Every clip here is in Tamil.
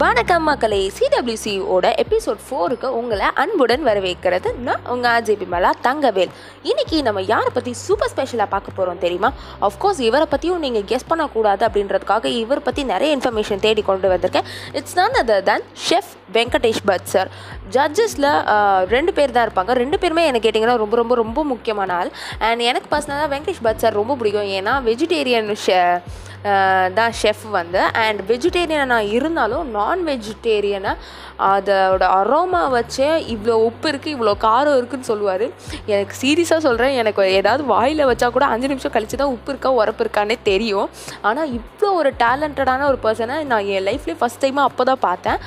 வணக்கம் மக்களே சிடபிள்யூசியோட எபிசோட் ஃபோருக்கு உங்களை அன்புடன் வரவேற்கிறது நான் உங்கள் ஆஜேபி மலா தங்கவேல். இன்னைக்கு நம்ம யாரை பற்றி சூப்பர் ஸ்பெஷலாக பார்க்க போகிறோம் தெரியுமா? அஃப்கோர்ஸ் இவரை பற்றியும் நீங்கள் கெஸ் பண்ணக்கூடாது அப்படின்றதுக்காக இவரை பற்றி நிறைய இன்ஃபர்மேஷன் தேடி கொண்டு வந்திருக்கேன். இட்ஸ் நான் other than chef Venkatesh but sir ஜட்ஜஸில் ரெண்டு பேர் தான் இருப்பாங்க. ரெண்டு பேருமே எனக்கு கேட்டிங்கன்னா ரொம்ப ரொம்ப ரொம்ப முக்கியமான ஆள். அண்ட் எனக்கு பர்சனலாக வெங்கடேஷ் பட் சார் ரொம்ப பிடிக்கும். ஏன்னா வெஜிடேரியன் தான் ஷெஃப் வந்து. அண்ட் வெஜிடேரியனாக இருந்தாலும் நான் வெஜிடேரியனை அதோட அரோமா வச்சே இவ்வளோ உப்பு இருக்குது இவ்வளோ காரம் இருக்குதுன்னு சொல்லுவார். எனக்கு சீரியஸாக சொல்கிறேன் எனக்கு ஏதாவது வாயில் வச்சா கூட அஞ்சு நிமிஷம் கழிச்சு தான் உப்பு இருக்கா உரப்பு இருக்கானே தெரியும். ஆனால் இவ்வளோ ஒரு டேலண்டடான ஒரு பர்சனை நான் என் லைஃப்லேயே ஃபஸ்ட் டைமாக அப்போ தான் பார்த்தேன்.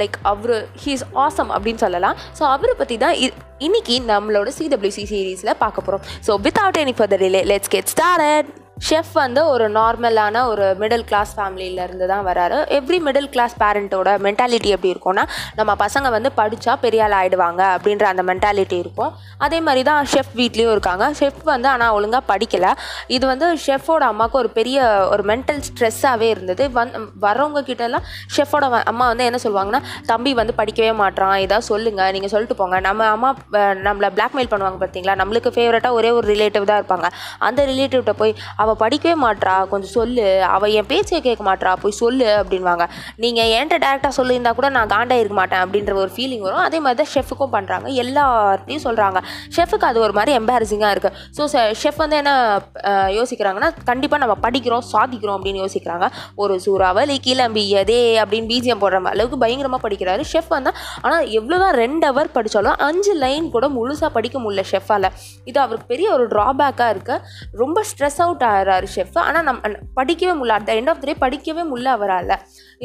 லைக் அவர் ஹீஸ் ஆசம் அப்படின்னு சொல்லலாம். ஸோ அவரை பற்றி தான் இ இன்னைக்கு நம்மளோட சிடபிள்யூசி சீரீஸில் பார்க்க போகிறோம் so without any further delay let's get start chef வந்து ஒரு நார்மலான ஒரு மிடில் கிளாஸ் ஃபேமிலியிலேருந்து தான் வராரு. எவ்ரி மிடில் கிளாஸ் பேரண்ட்டோட மென்டாலிட்டி எப்படி இருக்கும்னா நம்ம பசங்க வந்து படித்தா பெரிய ஆள் ஆகிடுவாங்க அப்படின்ற அந்த மென்டாலிட்டி இருக்கும். அதே மாதிரி தான் ஷெஃப் வீட்லேயும் இருக்காங்க. ஷெஃப் வந்து ஆனால் ஒழுங்காக படிக்கலை. இது வந்து ஷெஃபோட அம்மாவுக்கு ஒரு பெரிய ஒரு மென்டல் ஸ்ட்ரெஸ்ஸாகவே இருந்தது. வந் வரவங்க கிட்டலாம் ஷெஃபோட அம்மா வந்து என்ன சொல்லுவாங்கன்னா தம்பி வந்து படிக்கவே மாட்டான் இதாக சொல்லுங்கள் நீங்கள் சொல்லிட்டு போங்க. நம்ம அம்மா நம்மளை பிளாக்மெயில் பண்ணுவாங்க பார்த்தீங்களா நம்மளுக்கு ஃபேவரட்டாக ஒரே ஒரு ரிலேட்டிவ் தான் இருப்பாங்க. அந்த ரிலேட்டிவ்கிட்ட போய் அவள் படிக்கவே மாட்றா கொஞ்சம் சொல்லு. அவள் என் பேச்சை கேட்க மாட்றா போய் சொல்லு அப்படின்வாங்க. நீங்கள் என்கிட்ட டேரெக்டாக சொல்லியிருந்தா கூட நான் காண்டாக இருக்க மாட்டேன் அப்படின்ற ஒரு ஃபீலிங் வரும். அதே மாதிரி தான் ஷெஃபுக்கும் பண்ணுறாங்க எல்லாத்தையும் சொல்கிறாங்க ஷெஃபுக்கு அது ஒரு மாதிரி எம்பாரசிங்காக இருக்குது ஸோ ஷெஃப் வந்து என்ன யோசிக்கிறாங்கன்னா கண்டிப்பாக நம்ம படிக்கிறோம் சாதிக்கிறோம் அப்படின்னு யோசிக்கிறாங்க. ஒரு சூறாவளி கிளம்பி எதே அப்படின்னு பிஜிஎம் போடுற அளவுக்கு பயங்கரமாக படிக்கிறாரு ஷெஃப் வந்து. ஆனால் எவ்வளோ தான் ரெண்டு ஹவர் படித்தாலும் அஞ்சு லைன் கூட முழுசாக படிக்க முடியல ஷெஃபால் இது அவருக்கு பெரிய ஒரு ட்ராபேக்காக இருக்குது ரொம்ப ஸ்ட்ரெஸ் அவுட் ஆகிறாரு ஷெஃப் ஆனால் நம்ம படிக்கவே முடியல. At the end of the day படிக்கவே முடியல அவரால்.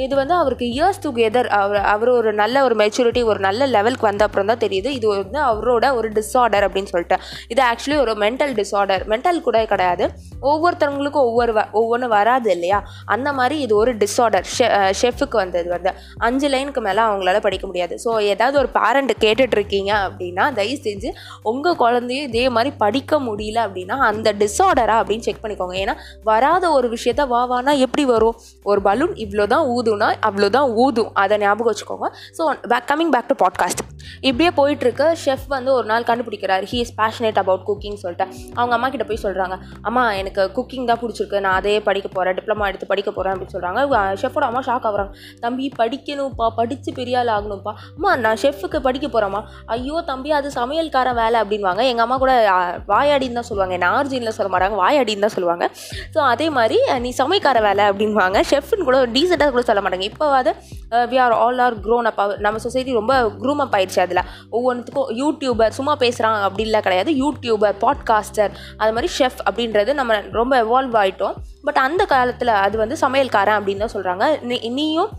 இது வந்து அவருக்கு இயர்ஸ் டுகெதர் அவர் அவர் ஒரு நல்ல ஒரு மெச்சூரிட்டி ஒரு நல்ல லெவலுக்கு வந்த அப்புறம் தான் தெரியுது. இது வந்து அவரோட ஒரு டிஸார்டர் அப்படின்னு சொல்லிட்டு. இது ஆக்சுவலி ஒரு மென்டல் டிஸார்டர் மென்டல் கூட கிடையாது. ஒவ்வொருத்தவங்களுக்கும் ஒவ்வொரு வ ஒவ்வொன்று வராது இல்லையா? அந்த மாதிரி இது ஒரு டிஸார்டர் ஷெ ஷெஃபுக்கு வந்தது வந்து. அஞ்சு லைனுக்கு மேலே அவங்களால படிக்க முடியாது. ஸோ ஏதாவது ஒரு பேரண்ட் கேட்டுட்ருக்கீங்க அப்படின்னா தயவு செஞ்சு உங்கள் குழந்தையும் இதே மாதிரி படிக்க முடியல அப்படின்னா அந்த டிஸார்டரா அப்படின்னு செக் பண்ணிக்கோங்க. ஏன்னா வராத ஒரு விஷயத்த வா வானா எப்படி வரும்? ஒரு பலூன் இவ்வளோ தான் ஊதுனா அவ்வளோதான் ஊதும். அதை ஞாபகம் வச்சுக்கோங்க. So back coming back to podcast இப்படியே போயிட்டுருக்கு. ஷெஃப் வந்து ஒரு நாள் கண்டுபிடிக்கிறாரு. He is passionate about cooking சொல்லிட்டு. அவங்க அம்மா கிட்ட போய் சொல்கிறாங்க அம்மா எனக்கு குக்கிங் தான் பிடிச்சிருக்கு. நான் அதே படிக்க போகிறேன் டிப்ளமா எடுத்து படிக்க போகிறேன் அப்படின்னு சொல்கிறாங்க ஷெஃபோட அம்மா ஷாக் ஆகுறாங்க. தம்பி படிக்கணும்ப்பா. படித்து பெரிய ஆள் ஆகணும்ப்பா. அம்மா நான் ஷெஃபுக்கு படிக்க போகிறேம்மா ஐயோ தம்பி அது சமையல்கார வேலை. அப்படின்வாங்க எங்கள் அம்மா கூட வாயாடின்னு தான் சொல்லுவாங்க. என்ன ஆர்ஜினில் சொல்ல மாட்டாங்க. வாயாடின்னு தான் சொல்லுவாங்க. ஸோ அதே மாதிரி நீ சமைக்கார வேலை அப்படின்வாங்க ஷெஃப்னு கூட டீசெண்டாக கூட சொல்ல மாட்டாங்க. இப்போ அது we are all are grown up நம்ம சொசைட்டி ரொம்ப க்ரூம் அப் ஆயிடுச்சு. அதில் ஒவ்வொன்றுத்துக்கும் யூடியூபர் சும்மா பேசுகிறாங்க அப்படின்லாம் கிடையாது. யூடியூபர் பாட்காஸ்டர் அது மாதிரி ஷெஃப் அப்படின்றது நம்ம ரொம்ப எவால்வ் ஆகிட்டோம் பட் அந்த காலத்தில் அது வந்து சமையல்காரன் அப்படின்னு தான் சொல்கிறாங்க நீ நீயும்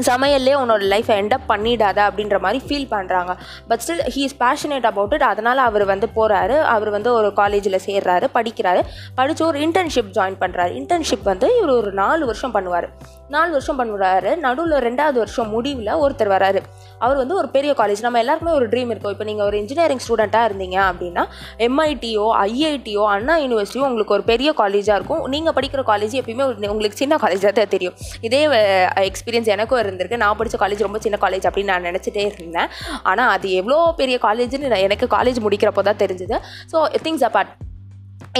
சமையல்லே உன்னோட லைஃப்பை என்டப் பண்ணிடாத அப்படின்ற மாதிரி ஃபீல் பண்ணுறாங்க but still he is passionate about it அதனால் அவர் வந்து போகிறாரு அவர் வந்து ஒரு காலேஜில் சேர்றாரு படிக்கிறாரு. படித்து ஒரு இன்டர்ன்ஷிப் ஜாயின் பண்ணுறாரு இன்டர்ன்ஷிப் வந்து இவர் ஒரு நாலு வருஷம் பண்ணுவார். நாலு வருஷம் பண்ணுறாரு. நடுவில் ரெண்டாவது வருஷம் முடிவில் ஒருத்தர் வராரு. அவர் வந்து ஒரு பெரிய காலேஜ் நம்ம எல்லாருக்குமே ஒரு ட்ரீம் இருக்கும். இப்போ நீங்கள் ஒரு இன்ஜினியரிங் ஸ்டூடெண்ட்டாக இருந்தீங்க அப்படின்னா எம்ஐடியோ ஐஐடியோ அண்ணா யூனிவர்சிட்டியோ உங்களுக்கு ஒரு பெரிய காலேஜாக இருக்கும். நீங்கள் படிக்கிற காலேஜ் எப்பயுமே உங்களுக்கு சின்ன காலேஜாக தான் தெரியும். இதே எக்ஸ்பீரியன்ஸ் எனக்கும் இருந்திருக்கு. நான் படித்த காலேஜ் ரொம்ப சின்ன காலேஜ் அப்படின்னு நான் நினச்சிட்டே இருந்தேன். ஆனால் அது எவ்வளோ பெரிய காலேஜ்னு எனக்கு காலேஜ் முடிக்கிறப்போ தான் தெரிஞ்சுது. ஸோ திங்ஸ் அப்பார்ட்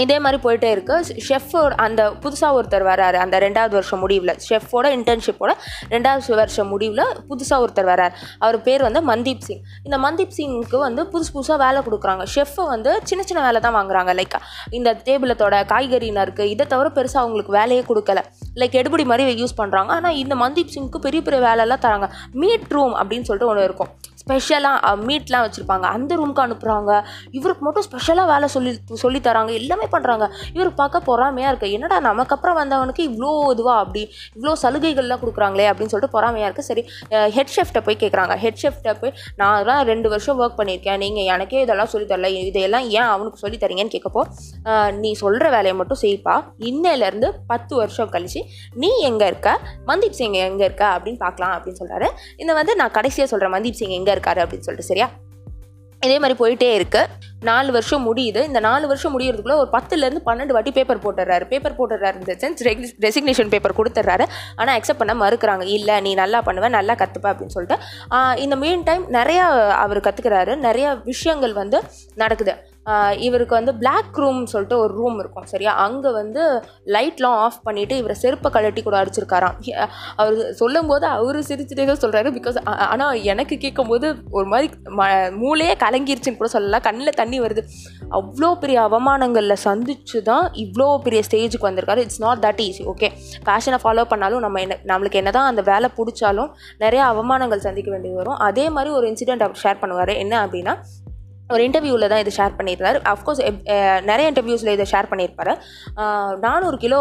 இதே மாதிரி போயிட்டே இருக்கு. ஷெஃபோட அந்த புதுசாக ஒருத்தர் வராரு அந்த ரெண்டாவது வருஷம் முடிவில். ஷெஃபோட இன்டர்ன்ஷிப்போட ரெண்டாவது வருஷம் முடிவில் புதுசாக ஒருத்தர் வரார். அவர் பேர் வந்து மன்தீப் சிங். இந்த மன்தீப் சிங்க்கு வந்து புதுசு புதுசாக வேலை கொடுக்குறாங்க. ஷெஃபை வந்து சின்ன சின்ன வேலை தான் வாங்குறாங்க. லைக் இந்த டேபிளத்தோட காய்கறி நறுக்கு இதை தவிர பெருசாக அவங்களுக்கு வேலையே கொடுக்கல. லைக் எடுபடி மாதிரி யூஸ் பண்ணுறாங்க ஆனால் இந்த மன்தீப் சிங்க்கு பெரிய பெரிய வேலைலாம் தராங்க. மீட் ரூம் அப்படின்னு சொல்லிட்டு ஒன்று இருக்கும். ஸ்பெஷலாக மீட்லாம் வச்சுருப்பாங்க. அந்த ரூமுக்கு அனுப்புகிறாங்க இவருக்கு மட்டும் ஸ்பெஷலாக வேலை சொல்லி சொல்லி தராங்க. எல்லாமே பண்ணுறாங்க இவருக்கு பார்க்க பொறாமையாக இருக்குது என்னடா நமக்கு அப்புறம் வந்தவனுக்கு இவ்வளோ இதுவாக அப்படி? இவ்வளோ சலுகைகள்லாம் கொடுக்குறாங்களே அப்படின்னு சொல்லிட்டு பொறாமையாக இருக்குது சரி ஹெட் ஷெஃப்ட்டை போய் கேட்குறாங்க ஹெட் ஷெஃப்ட்டை போய் நான் அதெல்லாம் ரெண்டு வருஷம் ஒர்க் பண்ணியிருக்கேன். நீங்கள் எனக்கே இதெல்லாம் சொல்லி தரல. இதையெல்லாம் ஏன் அவனுக்கு சொல்லி தரீங்கன்னு கேட்கப்போ நீ சொல்கிற வேலையை மட்டும் செய்ப்பா. இன்னையிலேருந்து பத்து வருஷம் கழிச்சு நீ எங்கே இருக்க? மந்தீப் சிங் எங்கே இருக்க? அப்படின்னு பார்க்கலாம் அப்படின்னு சொல்கிறாரு இந்த வந்து நான் கடைசியாக சொல்கிறேன் மந்தீப் சிங் எங்கே இருக்காரு அப்படின்னு சொல்லிட்டு சரியா? இதே மாதிரி போயிட்டே இருக்கு. நாலு வருஷம் முடியுது. இந்த நாலு வருஷம் முடியறதுக்குள்ள ஒரு பத்துலேருந்து பன்னெண்டு வாட்டி பேப்பர் போட்டுறாரு பேப்பர் போட்டுறாரு இந்த சென்ஸ் ரெசிக்னேஷன் பேப்பர் கொடுத்துட்றாரு. ஆனால் அக்செப்ட் பண்ண மறுக்கிறாங்க. இல்லை நீ நல்லா பண்ணுவ நல்லா கற்றுப்ப அப்படின்னு சொல்லிட்டு. இந்த மெயின் டைம் நிறையா அவர் கற்றுக்கிறாரு நிறையா விஷயங்கள் வந்து நடக்குது. இவருக்கு வந்து பிளாக் ரூம் சொல்லிட்டு ஒரு ரூம் இருக்கும் சரியா? அங்கே வந்து லைட்லாம் ஆஃப் பண்ணிவிட்டு இவரை செருப்பை கழட்டி கூட அடிச்சிருக்காராம். அவர் சொல்லும்போது அவர் சிரிச்சுட்டே தான் சொல்கிறாரு பிகாஸ் ஆனால் எனக்கு கேட்கும்போது ஒரு மாதிரி ம மூளையே கலங்கிருச்சுன்னு கூட சொல்லலாம். கண்ணில் தண்ணி வருது. அவ்வளோ பெரிய அவமானங்களில் சந்திச்சு தான் இவ்வளோ பெரிய ஸ்டேஜுக்கு வந்திருக்காரு. It's not that easy okay பேஷனை follow பண்ணாலும் நம்ம என்ன நம்மளுக்கு என்ன தான் அந்த வேலை பிடிச்சாலும் நிறைய அவமானங்கள் சந்திக்க வேண்டியது வரும். அதே மாதிரி ஒரு இன்சிடென்ட் அவர் ஷேர் பண்ணுவார். என்ன அப்படின்னா ஒரு இன்டர்வியூவில் தான் இதை ஷேர் பண்ணியிருந்தார் அஃப்கோர்ஸ் நிறைய இன்டர்வியூஸில் இதை ஷேர் பண்ணியிருப்பாரு. நானூறு கிலோ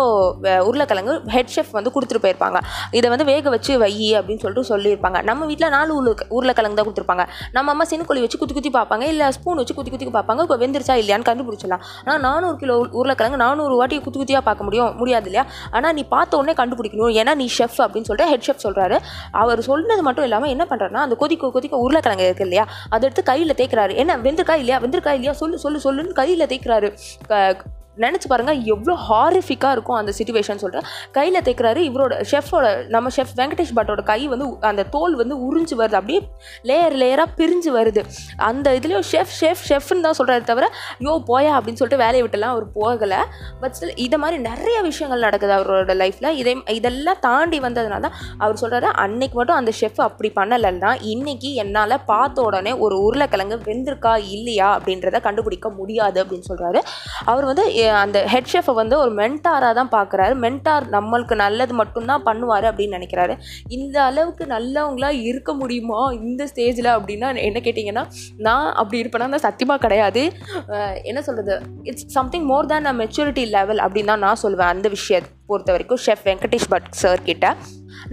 உருளைக்கிழங்கு ஹெட் ஷெஃப் வந்து கொடுத்துட்டு போயிருப்பாங்க. இதை வந்து வேக வச்சு வை அப்படின்னு சொல்லிட்டு சொல்லியிருப்பாங்க. நம்ம வீட்டில் நாலு உருளை உருளைக்கிழங்கு தான் கொடுத்துருப்பாங்க. நம்ம அம்மா சினுக்கொல்லி வச்சு குத்தி குத்தி பார்ப்பாங்க. இல்லை ஸ்பூன் வச்சு குத்தி குத்தி பார்ப்பாங்க. இப்போ வெந்துருச்சா இல்லையான்னு கண்டுபிடிச்சிடலாம். ஆனால் நானூறு கிலோ உருளைக்கிழங்கு நானூறு வாட்டி குத்தி குத்தியாக பார்க்க முடியும் முடியாது இல்லையா? ஆனால் நீ பார்த்த உடனே கண்டுபிடிக்கணும். ஏன்னா நீ ஷெஃப் அப்படின்னு சொல்லிட்டு ஹெட் ஷெஃப் சொல்கிறாரு அவர் சொன்னது மட்டும் இல்லாமல் என்ன பண்ணுறாருன்னா அந்த கொதிக்க கொதிக்க உருளைக்கிழங்கு இருக்குது இல்லையா? அதை எடுத்து கையில் தேய்க்கிறாரு. என்ன வெந்திருக்கா இல்லையா? வெந்திருக்கா இல்லையா? சொல்லு சொல்லு சொல்லுன்னு கையில் தேய்க்கிறாரு. க- நினச்சி பாருங்கள் எவ்வளோ ஹாரிஃபிக்காக இருக்கும் அந்த சுச்சுவேஷன் சொல்லிட்டு கையில் தைக்கிறாரு இவரோட ஷெஃபோட நம்ம ஷெஃப் வெங்கடேஷ் பட்டோட கை வந்து அந்த தோல் வந்து உறிஞ்சு வருது அப்படியே லேயர் லேயராக பிரிஞ்சு வருது. அந்த இதுலேயும் ஷெஃப் ஷெஃப் ஷெஃப்னு தான் சொல்கிறாரு தவிர யோ போயா அப்படின்னு சொல்லிட்டு வேலையை விட்டுலாம் அவர் போகலை. பட் ஸ்டில் இதை மாதிரி நிறைய விஷயங்கள் நடக்குது அவரோட லைஃப்பில் இதே இதெல்லாம் தாண்டி வந்ததுனால தான் அவர் சொல்கிறாரு அன்னைக்கு மட்டும் அந்த ஷெஃப் அப்படி பண்ணலைன்னா இன்னைக்கு என்னால் பார்த்த உடனே ஒரு உருளைக்கிழங்கு வெந்திருக்கா இல்லையா அப்படின்றத கண்டுபிடிக்க முடியாது அப்படின்னு சொல்கிறாரு அவர் வந்து அந்த ஹெட் ஷெஃபை வந்து ஒரு மென்டாராக தான் பார்க்குறாரு மென்டார் நம்மளுக்கு நல்லது மட்டும்தான் பண்ணுவார் அப்படின்னு நினைக்கிறாரு. இந்த அளவுக்கு நல்லவங்களா இருக்க முடியுமா இந்த ஸ்டேஜில் அப்படின்னா என்ன கேட்டிங்கன்னா நான் அப்படி இருப்பேன்னா அந்த சத்தியமாக கிடையாது. என்ன சொல்கிறது it's something more than uh maturity level அப்படின்னு தான் நான் சொல்லுவேன் அந்த விஷயத்தை பொறுத்த வரைக்கும் ஷெஃப் வெங்கடேஷ் பட் சார் கிட்ட.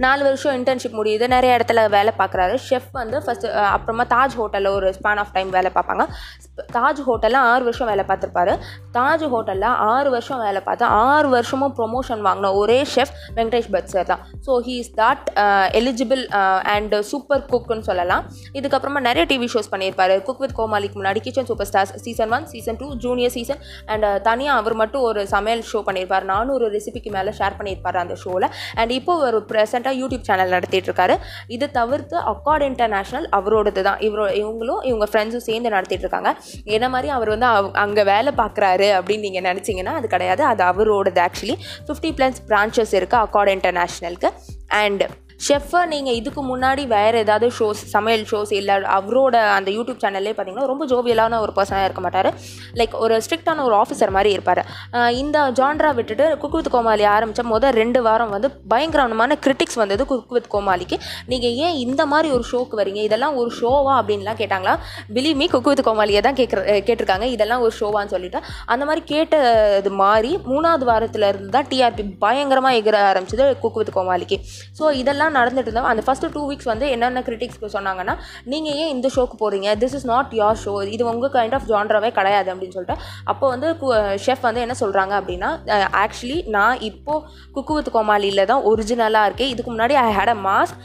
நாலு வருஷம் இன்டர்ன்ஷிப் முடியுது. நிறைய இடத்துல வேலை பார்க்குறாரு ஷெஃப் வந்து ஃபஸ்ட்டு அப்புறமா தாஜ் ஹோட்டலில் ஒரு ஸ்பான் ஆஃப் டைம் வேலை பார்ப்பாங்க. தாஜ் ஹோட்டலில் ஆறு வருஷம் வேலை பார்த்துருப்பாரு. தாஜ் ஹோட்டலில் ஆறு வருஷம் வேலை பார்த்து ஆறு வருஷமும் ப்ரொமோஷன் வாங்கின ஒரே ஷெஃப் வெங்கடேஷ் பட் சார் தான். So he is that eligible and super குக்குன்னு சொல்லலாம். இதுக்கப்புறமா நிறைய டிவி ஷோஸ் பண்ணியிருப்பாரு. குக் வித் கோமாளிக்கு முன்னாடி kitchen super stars season one season two junior season and தனியாக அவர் மட்டும் ஒரு சமையல் ஷோ பண்ணியிருப்பார். நானும் ஒரு ரெசிபிக்கு மேலே ஷேர் பண்ணியிருப்பார் அந்த ஷோவில் அண்ட் இப்போ ஒரு ப்ரெசென்ட்டாக யூடியூப் சேனல் நடத்திட்டு இருக்காரு இது தவிர்த்து அக்கார்ட் இன்டர்நேஷ்னல் அவரோடது தான் இவரோ இவங்களும் இவங்க ஃப்ரெண்ட்ஸும் சேர்ந்து நடத்திட்டு இருக்காங்க என்ன மாதிரி அவர் வந்து அங்கே வேலை பார்க்குறாரு அப்படின்னு நீங்கள் நினச்சிங்கன்னா அது கிடையாது. அது அவரோடது ஆக்சுவலி ஃபிஃப்டி ப்ளஸ் பிரான்ச்சஸ் இருக்குது அக்கார்ட் இன்டர்நேஷ்னலுக்கு அண்ட் ஷெஃப்பை நீங்கள் இதுக்கு முன்னாடி வேறு ஏதாவது ஷோஸ் சமையல் ஷோஸ் இல்லை அவரோட அந்த யூடியூப் சேனல்லே பார்த்தீங்கன்னா ரொம்ப ஜோவியலான ஒரு பர்சனாக இருக்க மாட்டார். லைக் ஒரு ஸ்ட்ரிக்டான ஒரு ஆஃபீஸர் மாதிரி இருப்பார். இந்த ஜான்ரா விட்டுட்டு குக் வித் கோமாளி ஆரம்பித்த முதல் ரெண்டு வாரம் வந்து பயங்கரமான கிரிட்டிக்ஸ் வந்தது குக் வித் கோமாளிக்கு. நீங்கள் ஏன் இந்த மாதிரி ஒரு ஷோக்கு வரீங்க? இதெல்லாம் ஒரு ஷோவா அப்படின்லாம் கேட்டாங்களா? பிலீவ் மீ குக் வித் கோமாளியை தான் கேட்குற கேட்டிருக்காங்க. இதெல்லாம் ஒரு ஷோவான்னு சொல்லிட்டு. அந்த மாதிரி கேட்டது மாதிரி மூணாவது வாரத்தில் இருந்து தான் டிஆர்பி பயங்கரமாக எகிற ஆரம்பிச்சது குக் வித் கோமாளிக்கு. ஸோ இதெல்லாம் நடந்துட்டு இருந்தால் அந்த ஃபஸ்ட்டு டூ வீக்ஸ் வந்து என்னென்ன கிரிட்டிக்ஸ்க்கு சொன்னாங்கன்னா நீங்கள் ஏன் இந்த ஷோக்கு போகிறீங்க this is not your show இது உங்கள் கைண்ட் ஆஃப் ஜான்ராவே கிடையாது அப்படின்னு சொல்லிட்டு. அப்போ வந்து ஷெஃப் வந்து என்ன சொல்கிறாங்க அப்படின்னா ஆக்சுவலி நான் இப்போது குக்கு வித் கோமாளியில் தான் ஒரிஜினலாக இருக்கேன். இதுக்கு முன்னாடி ஐ ஹேட் அ மாஸ்க்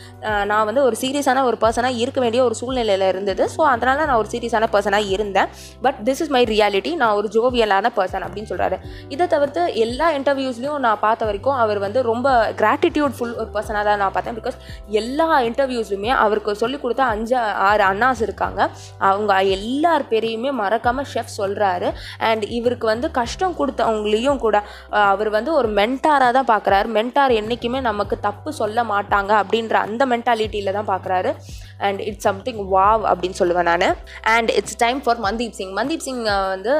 நான் வந்து ஒரு சீரியஸான ஒரு பர்சனாக இருக்க வேண்டிய ஒரு சூழ்நிலையில் இருந்தது. ஸோ அதனால் நான் ஒரு சீரியஸான பர்சனாக இருந்தேன். But this is my reality நான் ஒரு ஜோவியலான பர்சன் அப்படின்னு சொல்கிறாரு இதை தவிர்த்து எல்லா இன்டர்வியூஸ்லையும் நான் பார்த்த வரைக்கும் அவர் வந்து ரொம்ப கிராட்டிடியூட் ஃபுல் ஒரு பர்சனாக தான் நான் பார்த்தேன். பிகாஸ் எல்லா இன்டர்வியூஸ்லையுமே அவருக்கு சொல்லிக் கொடுத்த அஞ்சு ஆறு அண்ணாஸ் இருக்காங்க. அவங்க எல்லார் பேரையுமே மறக்காமல் ஷெஃப் சொல்கிறாரு அண்ட் இவருக்கு வந்து கஷ்டம் கொடுத்தவங்களையும் கூட அவர் வந்து ஒரு மென்டாராக தான் பார்க்குறாரு மென்டார் என்றைக்குமே நமக்கு தப்பு சொல்ல மாட்டாங்க அப்படின்ற அந்த மென்டாலிட்டியில் தான் பார்க்குறாரு அண்ட் இட்ஸ் சம்திங் வாவ் அப்படின்னு சொல்லுவேன் நான். And it's time for Mandeep Singh Mandeep Singh வந்து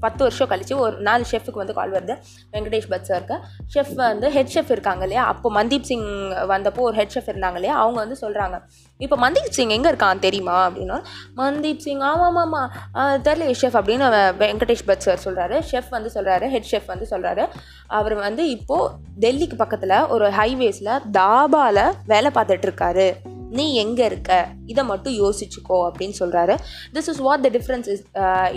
பத்து வருஷம் கழிச்சு ஒரு நாலு ஷெஃபுக்கு வந்து கால் வருது. வெங்கடேஷ் பட் சாருக்கு ஷெஃப் வந்து ஹெட் ஷெஃப் இருக்காங்க இல்லையா? அப்போ மந்தீப் சிங் வந்தப்போ ஒரு ஹெட் ஷெஃப் இருந்தாங்க இல்லையா? அவங்க வந்து சொல்கிறாங்க இப்போ மந்தீப் சிங் எங்கே இருக்கான் தெரியுமா? அப்படின்னா மந்தீப் சிங் ஆமாம் ஆமாம் தெரியல ஷெஃப் அப்படின்னு வெங்கடேஷ் பட் சார் சொல்கிறாரு ஷெஃப் வந்து சொல்கிறாரு ஹெட் ஷெஃப் வந்து சொல்கிறாரு அவர் வந்து இப்போது டெல்லிக்கு பக்கத்தில் ஒரு ஹைவேஸில் தாபாவில் வேலை பார்த்துட்ருக்காரு நீ எங்கே இருக்க? இதை மட்டும் யோசிச்சுக்கோ அப்படின்னு சொல்கிறாரு this is what the difference is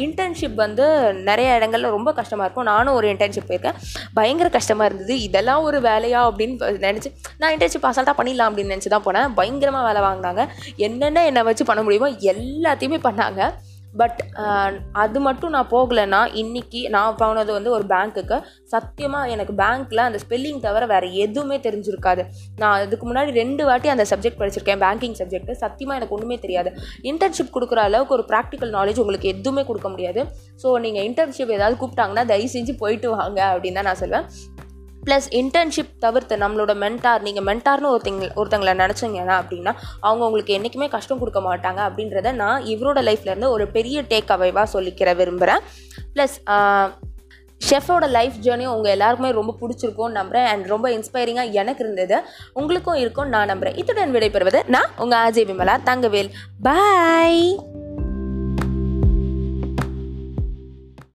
internship வந்து நிறைய இடங்கள்ல ரொம்ப கஷ்டமாக இருக்கும். நானும் ஒரு இன்டர்ன்ஷிப் போயிருக்கேன். பயங்கர கஷ்டமாக இருந்தது. இதெல்லாம் ஒரு வேலையா அப்படின்னு நினச்சி நான் இன்டர்ன்ஷிப் அசால்ட்டாக பண்ணிடலாம் அப்படின்னு நினச்சி தான் போனேன். பயங்கரமாக வேலை வாங்கினாங்க. என்னென்ன என்னை வச்சு பண்ண முடியுமோ எல்லாத்தையுமே பண்ணாங்க. பட் uh, அது மட்டும் நான் போகலைன்னா இன்றைக்கி நான் போனது வந்து ஒரு பேங்க்குக்கு சத்தியமாக எனக்கு பேங்க்கில் அந்த ஸ்பெல்லிங் தவிர வேறு எதுவுமே தெரிஞ்சிருக்காது. நான் அதுக்கு முன்னாடி ரெண்டு வாட்டி அந்த சப்ஜெக்ட் படிச்சிருக்கேன் பேங்கிங் சப்ஜெக்ட் சத்தியமாக எனக்கு ஒன்றுமே தெரியாது. இன்டர்ன்ஷிப் கொடுக்குற அளவுக்கு ஒரு ப்ராக்டிக்கல் நாலேஜ் உங்களுக்கு எதுவுமே கொடுக்க முடியாது. ஸோ நீங்கள் இன்டர்ன்ஷிப் ஏதாவது கூப்பிட்டாங்கன்னா தயவு செஞ்சு போயிட்டு வாங்க அப்படின்னு தான் நான் சொல்வேன். ப்ளஸ் இன்டர்ன்ஷிப் தவிர்த்து நம்மளோட மென்டார் நீங்கள் மென்டார்னு ஒருத்தங்க ஒருத்தங்களை நினச்சிங்கன்னா அப்படின்னா அவங்க உங்களுக்கு என்றைக்குமே கஷ்டம் கொடுக்க மாட்டாங்க அப்படின்றத நான் இவரோட லைஃப்லேருந்து ஒரு பெரிய டேக் அவைவாக சொல்லிக்கிற விரும்புகிறேன் ப்ளஸ் ஷெஃபோட லைஃப் ஜேர்னி உங்கள் எல்லாருக்குமே ரொம்ப பிடிச்சிருக்கும்னு நம்புகிறேன் அண்ட் ரொம்ப இன்ஸ்பைரிங்காக எனக்கு இருந்தது. உங்களுக்கும் இருக்கும்னு நான் நம்புகிறேன் இத்துடன் விடைபெறுவது நான் உங்கள் அஜய் விமலா தங்கவேல். பாய்